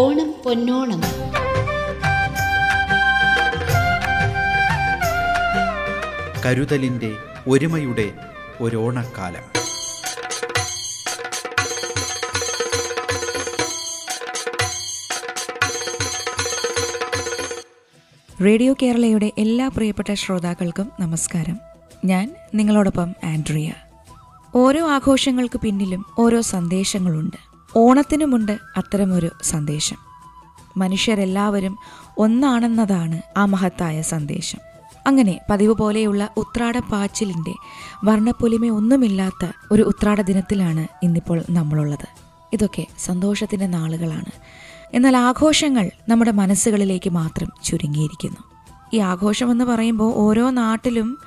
ഓണം പൊന്നോണം. കരുതലിന്റെ ഒരുമയുടെ ഒരോണക്കാലം. Radio കേരളയുടെ എല്ലാ പ്രിയപ്പെട്ട ശ്രോതാക്കൾക്കും നമസ്കാരം. ഞാൻ നിങ്ങളോടൊപ്പം ആൻഡ്രിയ. ഓരോ ആഘോഷങ്ങൾക്ക് പിന്നിലും ഓരോ സന്ദേശങ്ങളുണ്ട്. ഓണത്തിനുമുണ്ട് അത്തരമൊരു സന്ദേശം. മനുഷ്യരെല്ലാവരും ഒന്നാണെന്നതാണ് ആ മഹത്തായ സന്ദേശം. അങ്ങനെ പതിവ് പോലെയുള്ള ഉത്രാട പാച്ചിലിന്റെ വർണപ്പൊലിമയൊന്നുമില്ലാത്ത ഒരു ഉത്രാട ദിനത്തിലാണ് ഇന്നിപ്പോൾ നമ്മളുള്ളത്. ഇതൊക്കെ സന്തോഷത്തിന്റെ നാളുകളാണ്. എന്നാൽ ആഘോഷങ്ങൾ നമ്മുടെ മനസ്സുകളിലേക്ക് മാത്രം ചുരുങ്ങിയിരിക്കുന്നു. ഈ ആഘോഷമെന്ന് പറയുമ്പോൾ ഓരോ നാട്ടിലും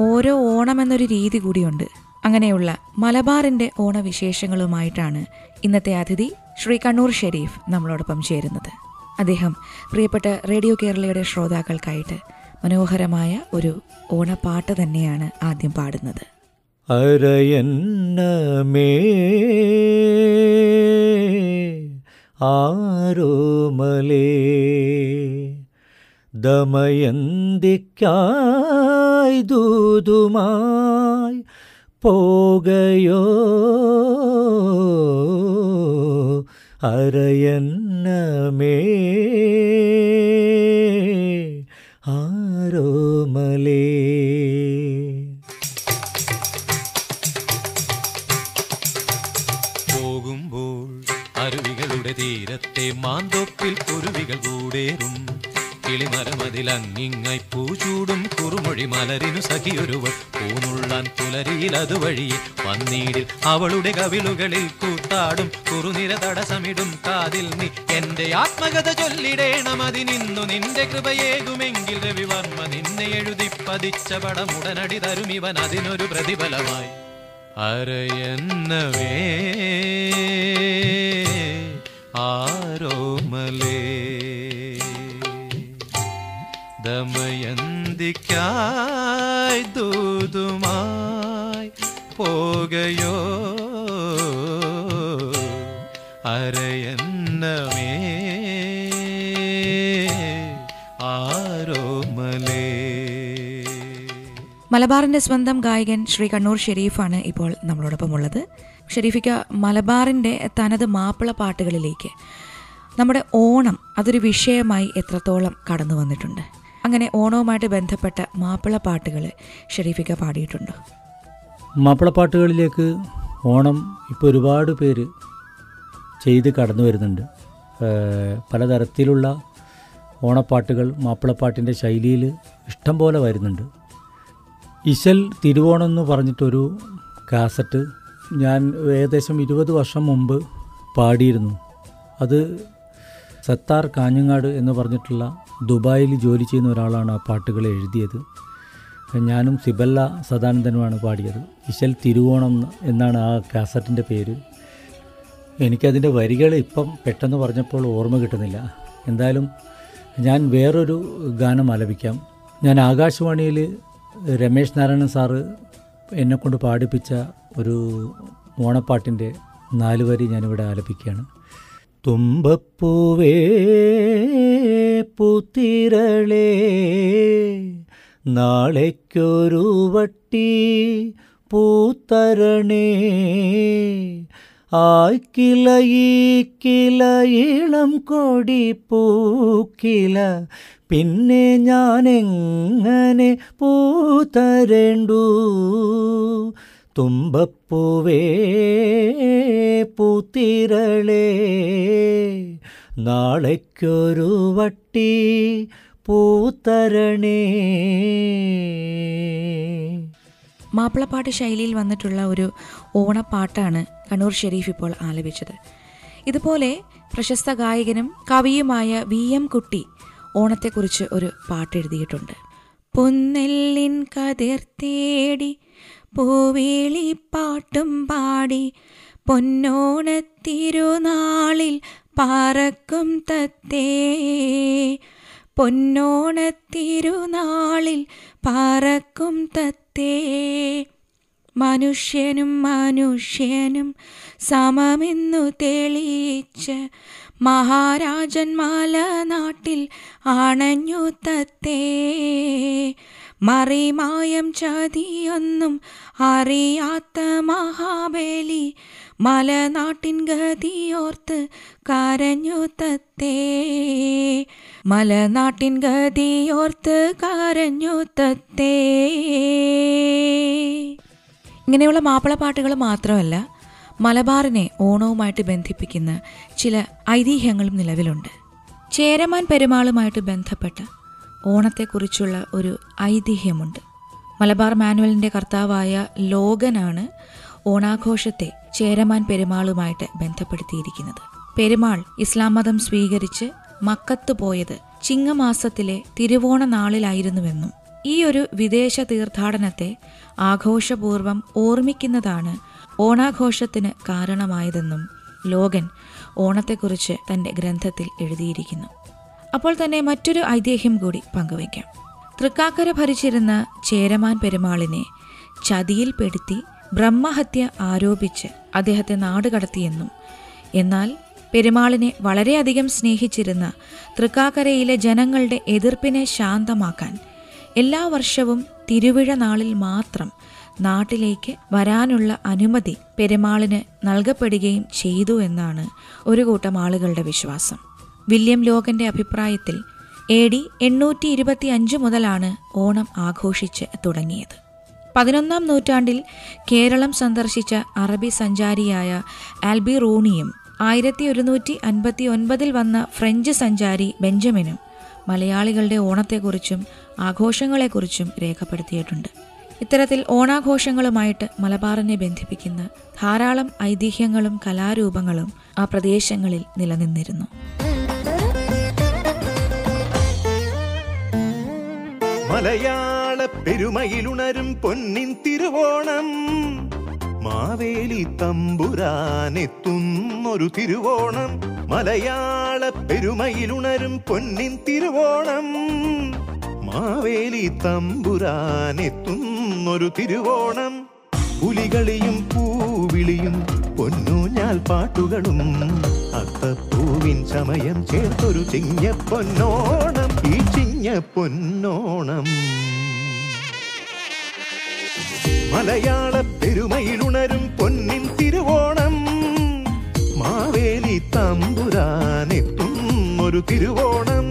ഓരോ ഓണം എന്നൊരു രീതി കൂടിയുണ്ട്. അങ്ങനെയുള്ള മലബാറിന്റെ ഓണവിശേഷങ്ങളുമായിട്ടാണ് ഇന്നത്തെ അതിഥി ശ്രീ കണ്ണൂർ ഷെരീഫ് നമ്മളോടൊപ്പം ചേരുന്നത്. അദ്ദേഹം പ്രിയപ്പെട്ട റേഡിയോ കേരളയുടെ ശ്രോതാക്കൾക്കായിട്ട് മനോഹരമായ ഒരു ഓണപ്പാട്ട് തന്നെയാണ് ആദ്യം പാടുന്നത്. അരയന്നമേ ആരോമലേ ദമയന്തിക്കായി ദൂതുമായി പോകയോ? അരയന്നമേ. ആരോമലേ. പോകുമ്പോൾ അരുവികളുടെ തീരത്തെ മാന്തോപ്പിൽ കുരുവികൾ കൂടേറും. കിളിമരമതിലങ്ങിങ്ങായി പൂചൂടും കുറുമൊഴി മലരിനു സഖിയൊരുവൾ. പൂനുള്ളാൻ പുലരിയിൽ അതുവഴിയെ വന്നീടിൽ അവളുടെ കവിളുകളിൽ കൂത്താടും കുറുനിര തടസമിടും കാതിൽ നീ. എന്റെ ആത്മകഥ ചൊല്ലിടേണം അതിനിന്നു നിന്റെ കൃപയേകുമെങ്കിൽ രവിവർമ്മ നിന്നെ എഴുതി പതിച്ച പടം ഉടനടി ഇവൻ അതിനൊരു പ്രതിഫലമായി. അരയന്നവേ ആരോമലേ. ദമയന്തിക്കായി ദൂതുമായി പോകയോ? അരയന്നമേ ആരോമലേ. മലബാറിന്റെ സ്വന്തം ഗായകൻ ശ്രീ കണ്ണൂർ ഷെരീഫാണ് ഇപ്പോൾ നമ്മളോടൊപ്പം ഉള്ളത്. ഷെരീഫിക്ക മലബാറിന്റെ തനത് മാപ്പിള പാട്ടുകളിലേക്ക് നമ്മുടെ ഓണം അതൊരു വിഷയമായി എത്രത്തോളം കടന്നു വന്നിട്ടുണ്ട് അങ്ങനെ ഓണവുമായിട്ട് ബന്ധപ്പെട്ട മാപ്പിള പാട്ടുകൾ ഷെരീഫിക്ക മാപ്പിള മാപ്പിളപ്പാട്ടുകളിലേക്ക് ഓണം ഇപ്പോൾ ഒരുപാട് പേര് ചെയ്ത് കടന്നു വരുന്നുണ്ട്. പലതരത്തിലുള്ള ഓണപ്പാട്ടുകൾ മാപ്പിളപ്പാട്ടിന്റെ ശൈലിയിൽ ഇഷ്ടം പോലെ വരുന്നുണ്ട്. ഇശൽ തിരുവോണം എന്ന് പറഞ്ഞിട്ടൊരു കാസറ്റ് ഞാൻ ഏകദേശം ഇരുപത് വർഷം മുമ്പ് പാടിയിരുന്നു. അത് സത്താർ കാഞ്ഞങ്ങാട് എന്ന് പറഞ്ഞിട്ടുള്ള ദുബായിൽ ജോലി ചെയ്യുന്ന ഒരാളാണ് ആ പാട്ടുകൾ എഴുതിയത്. ഞാനും സിബല്ല സദാനന്ദനുമാണ് പാടിയത്. ഇശൽ തിരുവോണം എന്നാണ് ആ കാസറ്റിന്റെ പേര്. എനിക്കതിന്റെ വരികൾ ഇപ്പം പെട്ടെന്ന് പറഞ്ഞപ്പോൾ ഓർമ്മ കിട്ടുന്നില്ല. എന്തായാലും ഞാൻ വേറൊരു ഗാനം ആലപിക്കാം. ഞാൻ ആകാശവാണിയിൽ രമേശ് നാരായണൻ സാറ് എന്നെക്കൊണ്ട് പാടിപ്പിച്ച ഒരു ഓണപ്പാട്ടിന്റെ നാല് വരി ഞാനിവിടെ ആലപിക്കുകയാണ്. തുമ്പപ്പൂവേ പുത്തിരളേ നാളേക്കൊരു വട്ടി പൂത്തരണേ ആയ്ക്കില ഈക്കില ഇളം കൊടി പൂക്കില പിന്നെ ഞാനെങ്ങനെ പൂത്തരണ്ടു? തുമ്പപ്പൂവേ പൂത്തിരളേ നാളേക്കൊരു വട്ടി പൂത്തരണേ. മാപ്പിളപ്പാട്ട് ശൈലിയിൽ വന്നിട്ടുള്ള ഒരു ഓണപ്പാട്ടാണ് കണ്ണൂർ ഷെരീഫ് ഇപ്പോൾ ആലപിച്ചത്. ഇതുപോലെ പ്രശസ്ത ഗായകനും കവിയുമായ വി എം കുട്ടി ഓണത്തെക്കുറിച്ച് ഒരു പാട്ട് എഴുതിയിട്ടുണ്ട് പൊന്നെല്ലിൻ കതിർ തേടി പൂവേളി പാട്ടും പാടി പൊന്നോണത്തിരുനാളിൽ പാറക്കും തത്തേ. പൊന്നോണത്തിരുനാളിൽ പാറക്കും തത്തേ. മനുഷ്യനും മനുഷ്യനും സമമെന്നു തെളിയിച്ച് മഹാരാജൻ മലനാട്ടിൽ ആണഞ്ഞു തത്തേ. മറിമായം ചതിയൊന്നും അറിയാത്ത മഹാബലി മലനാട്ടിൻ ഗതിയോർത്ത് കരഞ്ഞു തത്തേ. മലനാട്ടിൻ ഗതിയോർത്ത് കരഞ്ഞു തത്തേ. ഇങ്ങനെയുള്ള മാപ്പിള പാട്ടുകൾ മാത്രമല്ല മലബാറിനെ ഓണവുമായിട്ട് ബന്ധിപ്പിക്കുന്ന ചില ഐതിഹ്യങ്ങളും നിലവിലുണ്ട്. ചേരമാൻ പെരുമാളുമായിട്ട് ബന്ധപ്പെട്ട ഓണത്തെക്കുറിച്ചുള്ള ഒരു ഐതിഹ്യമുണ്ട്. മലബാർ മാനുവലിന്റെ കർത്താവായ ലോകനാണ് ഓണാഘോഷത്തെ ചേരമാൻ പെരുമാളുമായിട്ട് ബന്ധപ്പെടുത്തിയിരിക്കുന്നത്. പെരുമാൾ ഇസ്ലാം മതം സ്വീകരിച്ച് മക്കത്ത് പോയത് ചിങ്ങമാസത്തിലെ തിരുവോണ നാളിലായിരുന്നുവെന്നും ഈ ഒരു വിദേശ തീർത്ഥാടനത്തെ ആഘോഷപൂർവം ഓർമ്മിക്കുന്നതാണ് ഓണാഘോഷത്തിന് കാരണമായതെന്നും ലോകൻ ഓണത്തെക്കുറിച്ച് തന്റെ ഗ്രന്ഥത്തിൽ എഴുതിയിരിക്കുന്നു. അപ്പോൾ തന്നെ മറ്റൊരു ഐതിഹ്യം കൂടി പങ്കുവയ്ക്കാം. തൃക്കാക്കര ഭരിച്ചിരുന്ന ചേരമാൻ പെരുമാളിനെ ചതിയിൽപ്പെടുത്തി ബ്രഹ്മഹത്യ ആരോപിച്ച് അദ്ദേഹത്തെ നാടുകടത്തിയെന്നും എന്നാൽ പെരുമാളിനെ വളരെയധികം സ്നേഹിച്ചിരുന്ന തൃക്കാക്കരയിലെ ജനങ്ങളുടെ എതിർപ്പിനെ ശാന്തമാക്കാൻ എല്ലാ വർഷവും തിരുവിഴ നാളിൽ മാത്രം നാട്ടിലേക്ക് വരാനുള്ള അനുമതി പെരുമാളിന് നൽകപ്പെടുകയും ചെയ്തു എന്നാണ് ഒരു കൂട്ടം ആളുകളുടെ വിശ്വാസം. വില്യം ലോകന്റെ അഭിപ്രായത്തിൽ എ ഡി എണ്ണൂറ്റി ഇരുപത്തി അഞ്ച് മുതലാണ് ഓണം ആഘോഷിച്ച് തുടങ്ങിയത്. പതിനൊന്നാം നൂറ്റാണ്ടിൽ കേരളം സന്ദർശിച്ച അറബി സഞ്ചാരിയായ ആൽബി റൂണിയും ആയിരത്തി ഒരുന്നൂറ്റി അൻപത്തി ഒൻപതിൽ വന്ന ഫ്രഞ്ച് സഞ്ചാരി ബെഞ്ചമിനും മലയാളികളുടെ ഓണത്തെക്കുറിച്ചും ആഘോഷങ്ങളെക്കുറിച്ചും രേഖപ്പെടുത്തിയിട്ടുണ്ട്. ഇത്തരത്തിൽ ഓണാഘോഷങ്ങളുമായിട്ട് മലബാറിനെ ബന്ധിപ്പിക്കുന്ന ധാരാളം ഐതിഹ്യങ്ങളും കലാരൂപങ്ങളും ആ പ്രദേശങ്ങളിൽ നിലനിന്നിരുന്നു. മലയാള പെരുമയിലുണരും പൊന്നിൻ തിരുവോണം. മാവേലി തമ്പുരാനെത്തുന്നൊരു തിരുവോണം. മലയാള പെരുമയിലുണരും പൊന്നിൻ തിരുവോണം. മാവേലി തമ്പുരാനെത്തുന്നൊരു തിരുവോണം. പുലികളിയും പൂവിളിയും പൊന്നൂഞ്ഞാൽ പാട്ടുകളും. അത്തപ്പൂവിൻ സമയം ചേർത്തൊരു ചിങ്ങ പൊന്നോണം ഈ ചിങ്ങ പൊന്നോണം. മലയാള പെരുമയിലുണരും പൊന്നിൻ തിരുവോണം. മാവേലി തമ്പുരാനെത്തും ഒരു തിരുവോണം.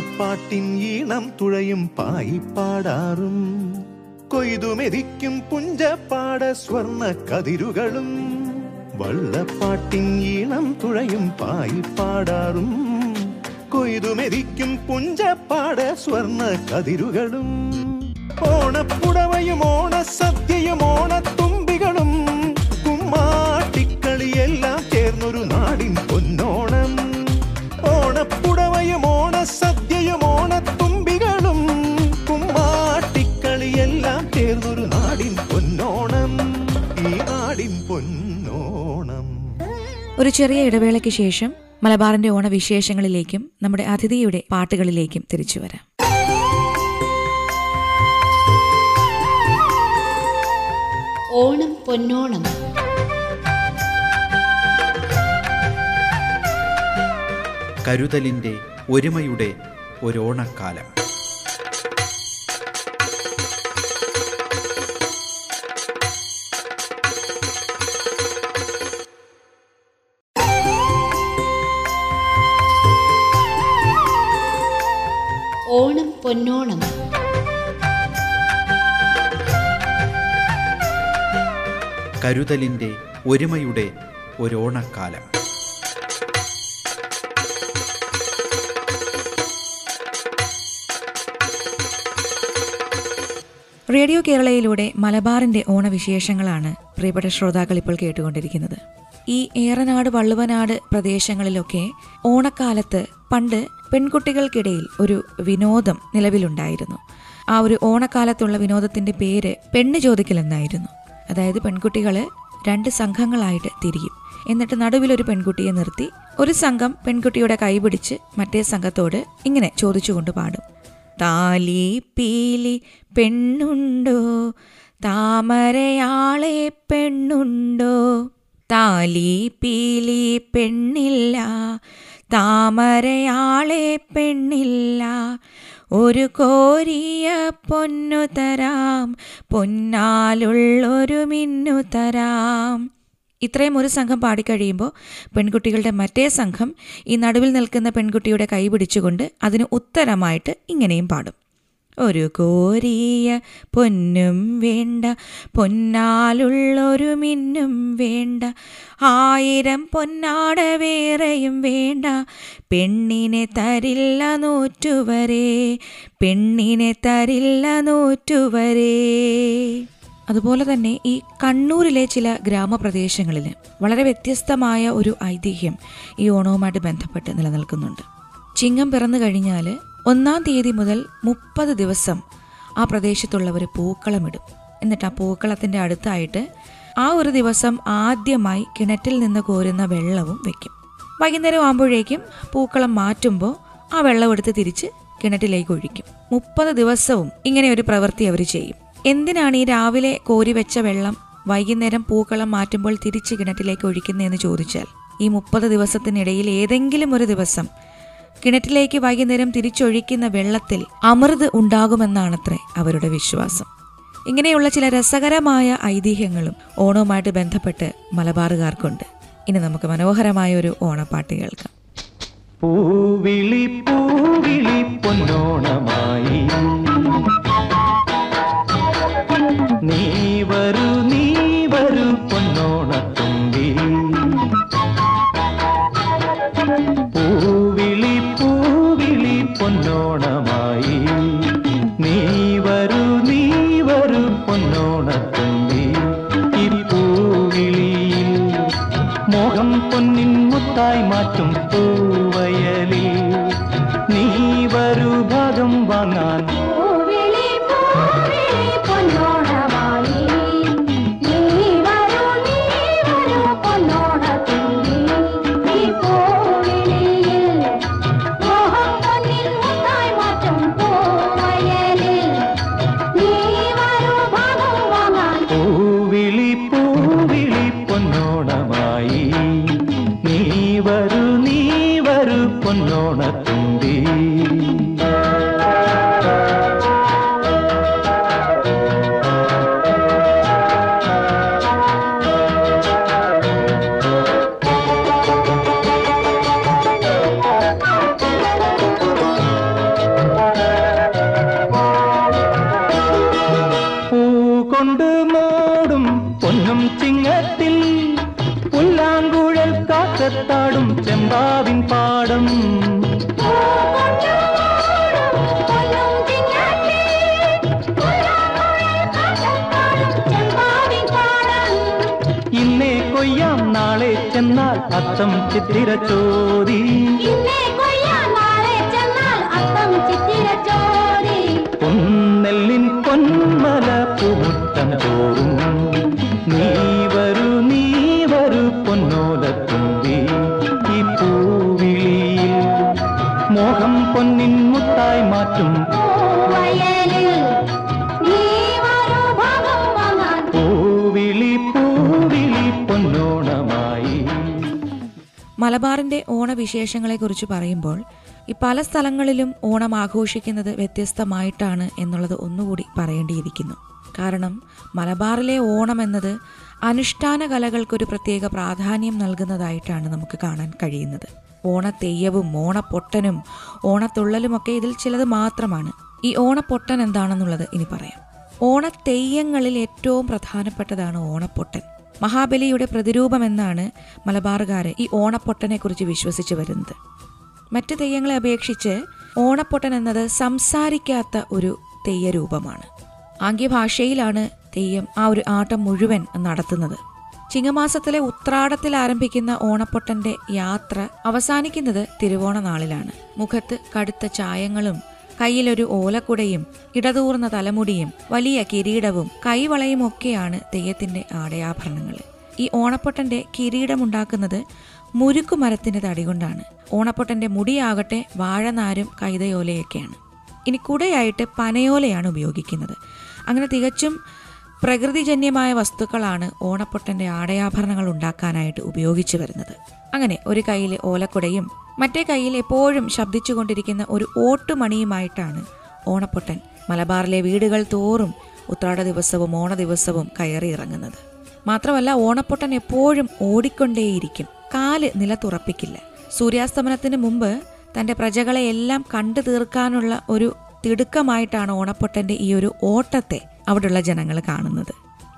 വള്ളപ്പാട്ടിൻ ഈണം തുഴയും പായിപ്പാടാറും കൊയ്തുമെതിക്കും പുഞ്ചപ്പാട സ്വർണ കതിരുകളും. വള്ളപ്പാട്ടിൻ ഈണം തുഴയും പായിപ്പാടാറും കൊയ്തുമെതിക്കും പുഞ്ചപ്പാട സ്വർണ കതിരുകളും. ഓണപ്പുടവയും ഓണസദ്യയും ഓണത്തുമ്പികളും ഒരു ചെറിയ ഇടവേളയ്ക്ക് ശേഷം മലബാറിന്റെ ഓണവിശേഷങ്ങളിലേക്കും നമ്മുടെ അതിഥിയുടെ പാട്ടുകളിലേക്കും തിരിച്ചു വരാം. ഓണം പൊന്നോണം. കരുതലിന്റെ ഒരുമയുടെ ഒരോണക്കാലം. പൊന്നോണം. കരുതലിന്റെ ഒരുമയുടെ ഒരോണക്കാലം. റേഡിയോ കേരളയിലൂടെ മലബാറിന്റെ ഓണവിശേഷങ്ങളാണ് പ്രിയപ്പെട്ട ശ്രോതാക്കൾ ഇപ്പോൾ കേട്ടുകൊണ്ടിരിക്കുന്നത്. ഈ ഏറനാട് വള്ളുവനാട് പ്രദേശങ്ങളിലൊക്കെ ഓണക്കാലത്ത് പണ്ട് പെൺകുട്ടികൾക്കിടയിൽ ഒരു വിനോദം നിലവിലുണ്ടായിരുന്നു. ആ ഒരു ഓണക്കാലത്തുള്ള വിനോദത്തിന്റെ പേര് പെണ്ണ് ചോദിക്കൽ എന്നായിരുന്നു. അതായത് പെൺകുട്ടികൾ രണ്ട് സംഘങ്ങളായിട്ട് തിരിയും. എന്നിട്ട് നടുവിലൊരു പെൺകുട്ടിയെ നിർത്തി ഒരു സംഘം പെൺകുട്ടിയുടെ കൈപിടിച്ച് മറ്റേ സംഘത്തോട് ഇങ്ങനെ ചോദിച്ചുകൊണ്ട് പാടും. താലി പീലി പെണ്ണുണ്ടോ? താമരയാളെ പെണ്ണുണ്ടോ? താലി പീലി പെണ്ണില്ല? താമരയാളെ പെണ്ണില്ല. ഒരു കോരിയ പൊന്നു തരാം. പൊന്നാലുള്ളൊരു മിന്നു തരാം. ഇത്രയും ഒരു സംഘം പാടിക്കഴിയുമ്പോൾ പെൺകുട്ടികളുടെ മറ്റേ സംഘം ഈ നടുവിൽ നിൽക്കുന്ന പെൺകുട്ടിയുടെ കൈ പിടിച്ചുകൊണ്ട് അതിന് ഉത്തരമായിട്ട് ഇങ്ങനെയും പാടും. ഒരു കോരിയ പൊന്നും വേണ്ട. പൊന്നാലുള്ളൊരു മിന്നും വേണ്ട. ആയിരം പൊന്നാട വേറെയും വേണ്ട. പെണ്ണിനെ തരില്ല നൂറ്റുവരെ. പെണ്ണിനെ തരില്ല നൂറ്റുവരെ. അതുപോലെ തന്നെ ഈ കണ്ണൂരിലെ ചില ഗ്രാമപ്രദേശങ്ങളിൽ വളരെ വ്യത്യസ്തമായ ഒരു ഐതിഹ്യം ഈ ഓണവുമായിട്ട് ബന്ധപ്പെട്ട് നിലനിൽക്കുന്നുണ്ട്. ചിങ്ങം പിറന്നു കഴിഞ്ഞാൽ ഒന്നാം തീയതി മുതൽ മുപ്പത് ദിവസം ആ പ്രദേശത്തുള്ളവർ പൂക്കളമിടും എന്നിട്ട് ആ പൂക്കളത്തിന്റെ അടുത്തായിട്ട് ആ ഒരു ദിവസം ആദ്യമായി കിണറ്റിൽ നിന്ന് കോരുന്ന വെള്ളവും വെക്കും. വൈകുന്നേരം ആകുമ്പോഴേക്കും പൂക്കളം മാറ്റുമ്പോൾ ആ വെള്ളം എടുത്ത് തിരിച്ച് കിണറ്റിലേക്ക് ഒഴിക്കും. മുപ്പത് ദിവസവും ഇങ്ങനെ ഒരു പ്രവൃത്തി അവർ ചെയ്യും. എന്തിനാണ് ഈ രാവിലെ കോരി വെച്ച വെള്ളം വൈകുന്നേരം പൂക്കളം മാറ്റുമ്പോൾ തിരിച്ച് കിണറ്റിലേക്ക് ഒഴിക്കുന്നതെന്ന് ചോദിച്ചാൽ ഈ മുപ്പത് ദിവസത്തിനിടയിൽ ഏതെങ്കിലും ഒരു ദിവസം കിണറ്റിലേക്ക് വൈകുന്നേരം തിരിച്ചൊഴിക്കുന്ന വെള്ളത്തിൽ അമൃത് ഉണ്ടാകുമെന്നാണത്രേ അവരുടെ വിശ്വാസം. ഇങ്ങനെയുള്ള ചില രസകരമായ ഐതിഹ്യങ്ങളും ഓണവുമായിട്ട് ബന്ധപ്പെട്ട് മലബാറുകാർക്കുണ്ട്. ഇനി നമുക്ക് മനോഹരമായ ഒരു ഓണപ്പാട്ട് കേൾക്കാം. പൂവിളി പൂവിളി പൊന്നോണമായി. നീ വരൂ നീ പൊന്നോണത്തുമ്പി പൂവിളി ஆடம் இன்னே கொய்யாம் நாளே சென்னால் அத்தம் சித்திர சோதி. മലബാറിന്റെ ഓണവിശേഷങ്ങളെക്കുറിച്ച് പറയുമ്പോൾ ഈ പല സ്ഥലങ്ങളിലും ഓണം ആഘോഷിക്കുന്നത് വ്യത്യസ്തമായിട്ടാണ് എന്നുള്ളത് ഒന്നുകൂടി പറയേണ്ടിയിരിക്കുന്നു. കാരണം മലബാറിലെ ഓണം എന്നത് അനുഷ്ഠാന കലകൾക്കൊരു പ്രത്യേക പ്രാധാന്യം നൽകുന്നതായിട്ടാണ് നമുക്ക് കാണാൻ കഴിയുന്നത്. ഓണത്തെയ്യവും ഓണപ്പൊട്ടനും ഓണത്തുള്ളലുമൊക്കെ ഇതിൽ ചിലത് മാത്രമാണ്. ഈ ഓണപ്പൊട്ടൻ എന്താണെന്നുള്ളത് ഇനി പറയാം. ഓണത്തെയ്യങ്ങളിൽ ഏറ്റവും പ്രധാനപ്പെട്ടതാണ് ഓണപ്പൊട്ടൻ. മഹാബലിയുടെ പ്രതിരൂപമെന്നാണ് മലബാറുകാരെ ഈ ഓണപ്പൊട്ടനെ കുറിച്ച് വിശ്വസിച്ച് വരുന്നത്. മറ്റ് തെയ്യങ്ങളെ അപേക്ഷിച്ച് ഓണപ്പൊട്ടൻ എന്നത് സംസാരിക്കാത്ത ഒരു തെയ്യരൂപമാണ്. ആംഗ്യഭാഷയിലാണ് തെയ്യം ആ ഒരു ആട്ടം മുഴുവൻ നടത്തുന്നത്. ചിങ്ങമാസത്തിലെ ഉത്രാടത്തിൽ ആരംഭിക്കുന്ന ഓണപ്പൊട്ടന്റെ യാത്ര അവസാനിക്കുന്നത് തിരുവോണ നാളിലാണ് മുഖത്ത് കടുത്ത ചായങ്ങളും കയ്യിലൊരു ഓലക്കുടയും ഇടതൂർന്ന തലമുടിയും വലിയ കിരീടവും കൈവളയും ഒക്കെയാണ് തെയ്യത്തിന്റെ ആടയാഭരണങ്ങൾ. ഈ ഓണപ്പൊട്ടന്റെ കിരീടമുണ്ടാക്കുന്നത് മുരുക്കു മരത്തിന്റെ തടി കൊണ്ടാണ്. ഓണപ്പൊട്ടന്റെ മുടിയാകട്ടെ വാഴനാരും കൈതയോലയൊക്കെയാണ്. ഇനി കുടയായിട്ട് പനയോലയാണ് ഉപയോഗിക്കുന്നത്. അങ്ങനെ തികച്ചും പ്രകൃതിജന്യമായ വസ്തുക്കളാണ് ഓണപ്പൊട്ടന്റെ ആടയാഭരണങ്ങൾ ഉണ്ടാക്കാനായിട്ട് ഉപയോഗിച്ചു വരുന്നത്. അങ്ങനെ ഒരു കയ്യിൽ ഓലക്കുടയും മറ്റേ കയ്യിൽ എപ്പോഴും ശബ്ദിച്ചുകൊണ്ടിരിക്കുന്ന ഒരു ഓട്ടുമണിയുമായിട്ടാണ് ഓണപ്പൊട്ടൻ മലബാറിലെ വീടുകൾ തോറും ഉത്രാട ദിവസവും ഓണ ദിവസവും കയറി ഇറങ്ങുന്നത്. മാത്രമല്ല ഓണപ്പൊട്ടൻ എപ്പോഴും ഓടിക്കൊണ്ടേയിരിക്കും. കാൽ നിലത്തുറപ്പിക്കില്ല. സൂര്യാസ്തമനത്തിന് മുമ്പ് തന്റെ പ്രജകളെ എല്ലാം കണ്ടു തീർക്കാനുള്ള ഒരു തിടുക്കമായിട്ടാണ് ഓണപ്പൊട്ടന്റെ ഈ ഒരു ഓട്ടത്തെ അവിടെയുള്ള ജനങ്ങൾ കാണുന്നത്.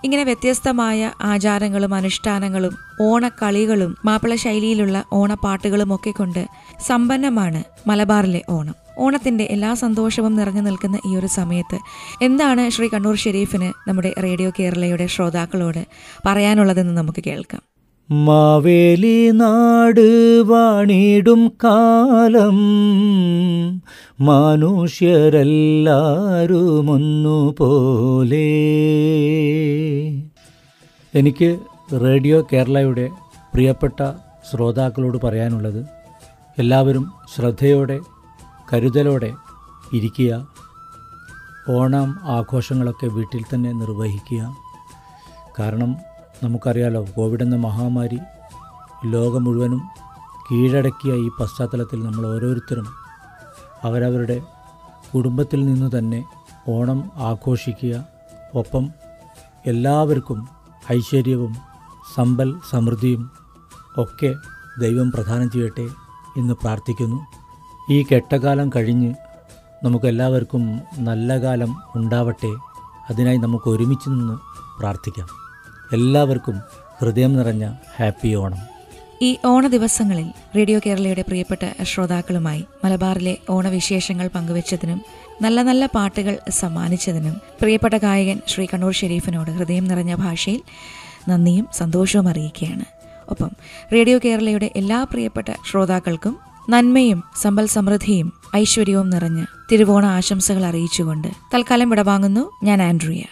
ഇങ്ങനെ വ്യത്യസ്തമായ ആചാരങ്ങളും അനുഷ്ഠാനങ്ങളും ഓണക്കളികളും മാപ്പിള ശൈലിയിലുള്ള ഓണപ്പാട്ടുകളും ഒക്കെ കൊണ്ട് സമ്പന്നമാണ് മലബാറിലെ ഓണം. ഓണത്തിന്റെ എല്ലാ സന്തോഷവും നിറഞ്ഞു നിൽക്കുന്ന ഈ ഒരു സമയത്ത് എന്താണ് ശ്രീ കണ്ണൂർ ഷെരീഫിന് നമ്മുടെ റേഡിയോ കേരളയുടെ ശ്രോതാക്കളോട് പറയാനുള്ളതെന്ന് നമുക്ക് കേൾക്കാം. മാവേലി നാട് വാണിടും കാലം. മാനുഷ്യരെല്ലാരുമൊന്നുപോലെ എനിക്ക് റേഡിയോ കേരളയുടെ പ്രിയപ്പെട്ട ശ്രോതാക്കളോട് പറയാനുള്ളത് എല്ലാവരും ശ്രദ്ധയോടെ കരുതലോടെ ഇരിക്കുക. ഓണം ആഘോഷങ്ങളൊക്കെ വീട്ടിൽ തന്നെ നിർവഹിക്കുക. കാരണം നമുക്കറിയാലോ കോവിഡ് എന്ന മഹാമാരി ലോകം മുഴുവനും കീഴടക്കിയ ഈ പശ്ചാത്തലത്തിൽ നമ്മൾ ഓരോരുത്തരും അവരവരുടെ കുടുംബത്തിൽ നിന്ന് തന്നെ ഓണം ആഘോഷിക്കുക ഒപ്പം എല്ലാവർക്കും ഐശ്വര്യവും സമ്പൽ സമൃദ്ധിയും ഒക്കെ ദൈവം പ്രദാനം ചെയ്യട്ടെ എന്ന് പ്രാർത്ഥിക്കുന്നു. ഈ കെട്ടകാലം കഴിഞ്ഞ് നമുക്കെല്ലാവർക്കും നല്ല കാലം ഉണ്ടാവട്ടെ. അതിനായി നമുക്ക് ഒരുമിച്ച് നിന്ന് പ്രാർത്ഥിക്കാം. എല്ലാവർക്കും ഹൃദയം നിറഞ്ഞ ഹാപ്പി ഓണം. ഈ ഓണ ദിവസങ്ങളിൽ റേഡിയോ കേരളയുടെ പ്രിയപ്പെട്ട ശ്രോതാക്കളുമായി മലബാറിലെ ഓണവിശേഷങ്ങൾ പങ്കുവച്ചതിനും നല്ല നല്ല പാട്ടുകൾ സമ്മാനിച്ചതിനും പ്രിയപ്പെട്ട ഗായകൻ ശ്രീ കണ്ണൂർ ഷെരീഫിനോട് ഹൃദയം നിറഞ്ഞ ഭാഷയിൽ നന്ദിയും സന്തോഷവും അറിയിക്കുകയാണ്. ഒപ്പം റേഡിയോ കേരളയുടെ എല്ലാ പ്രിയപ്പെട്ട ശ്രോതാക്കൾക്കും നന്മയും സമ്പൽ സമൃദ്ധിയും ഐശ്വര്യവും നിറഞ്ഞ് തിരുവോണ ആശംസകൾ അറിയിച്ചുകൊണ്ട് തൽക്കാലം വിടവാങ്ങുന്നു. ഞാൻ ആൻഡ്രിയ.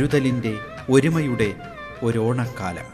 കരുതലിന്റെ ഒരുമയുടെ ഒരോണക്കാലം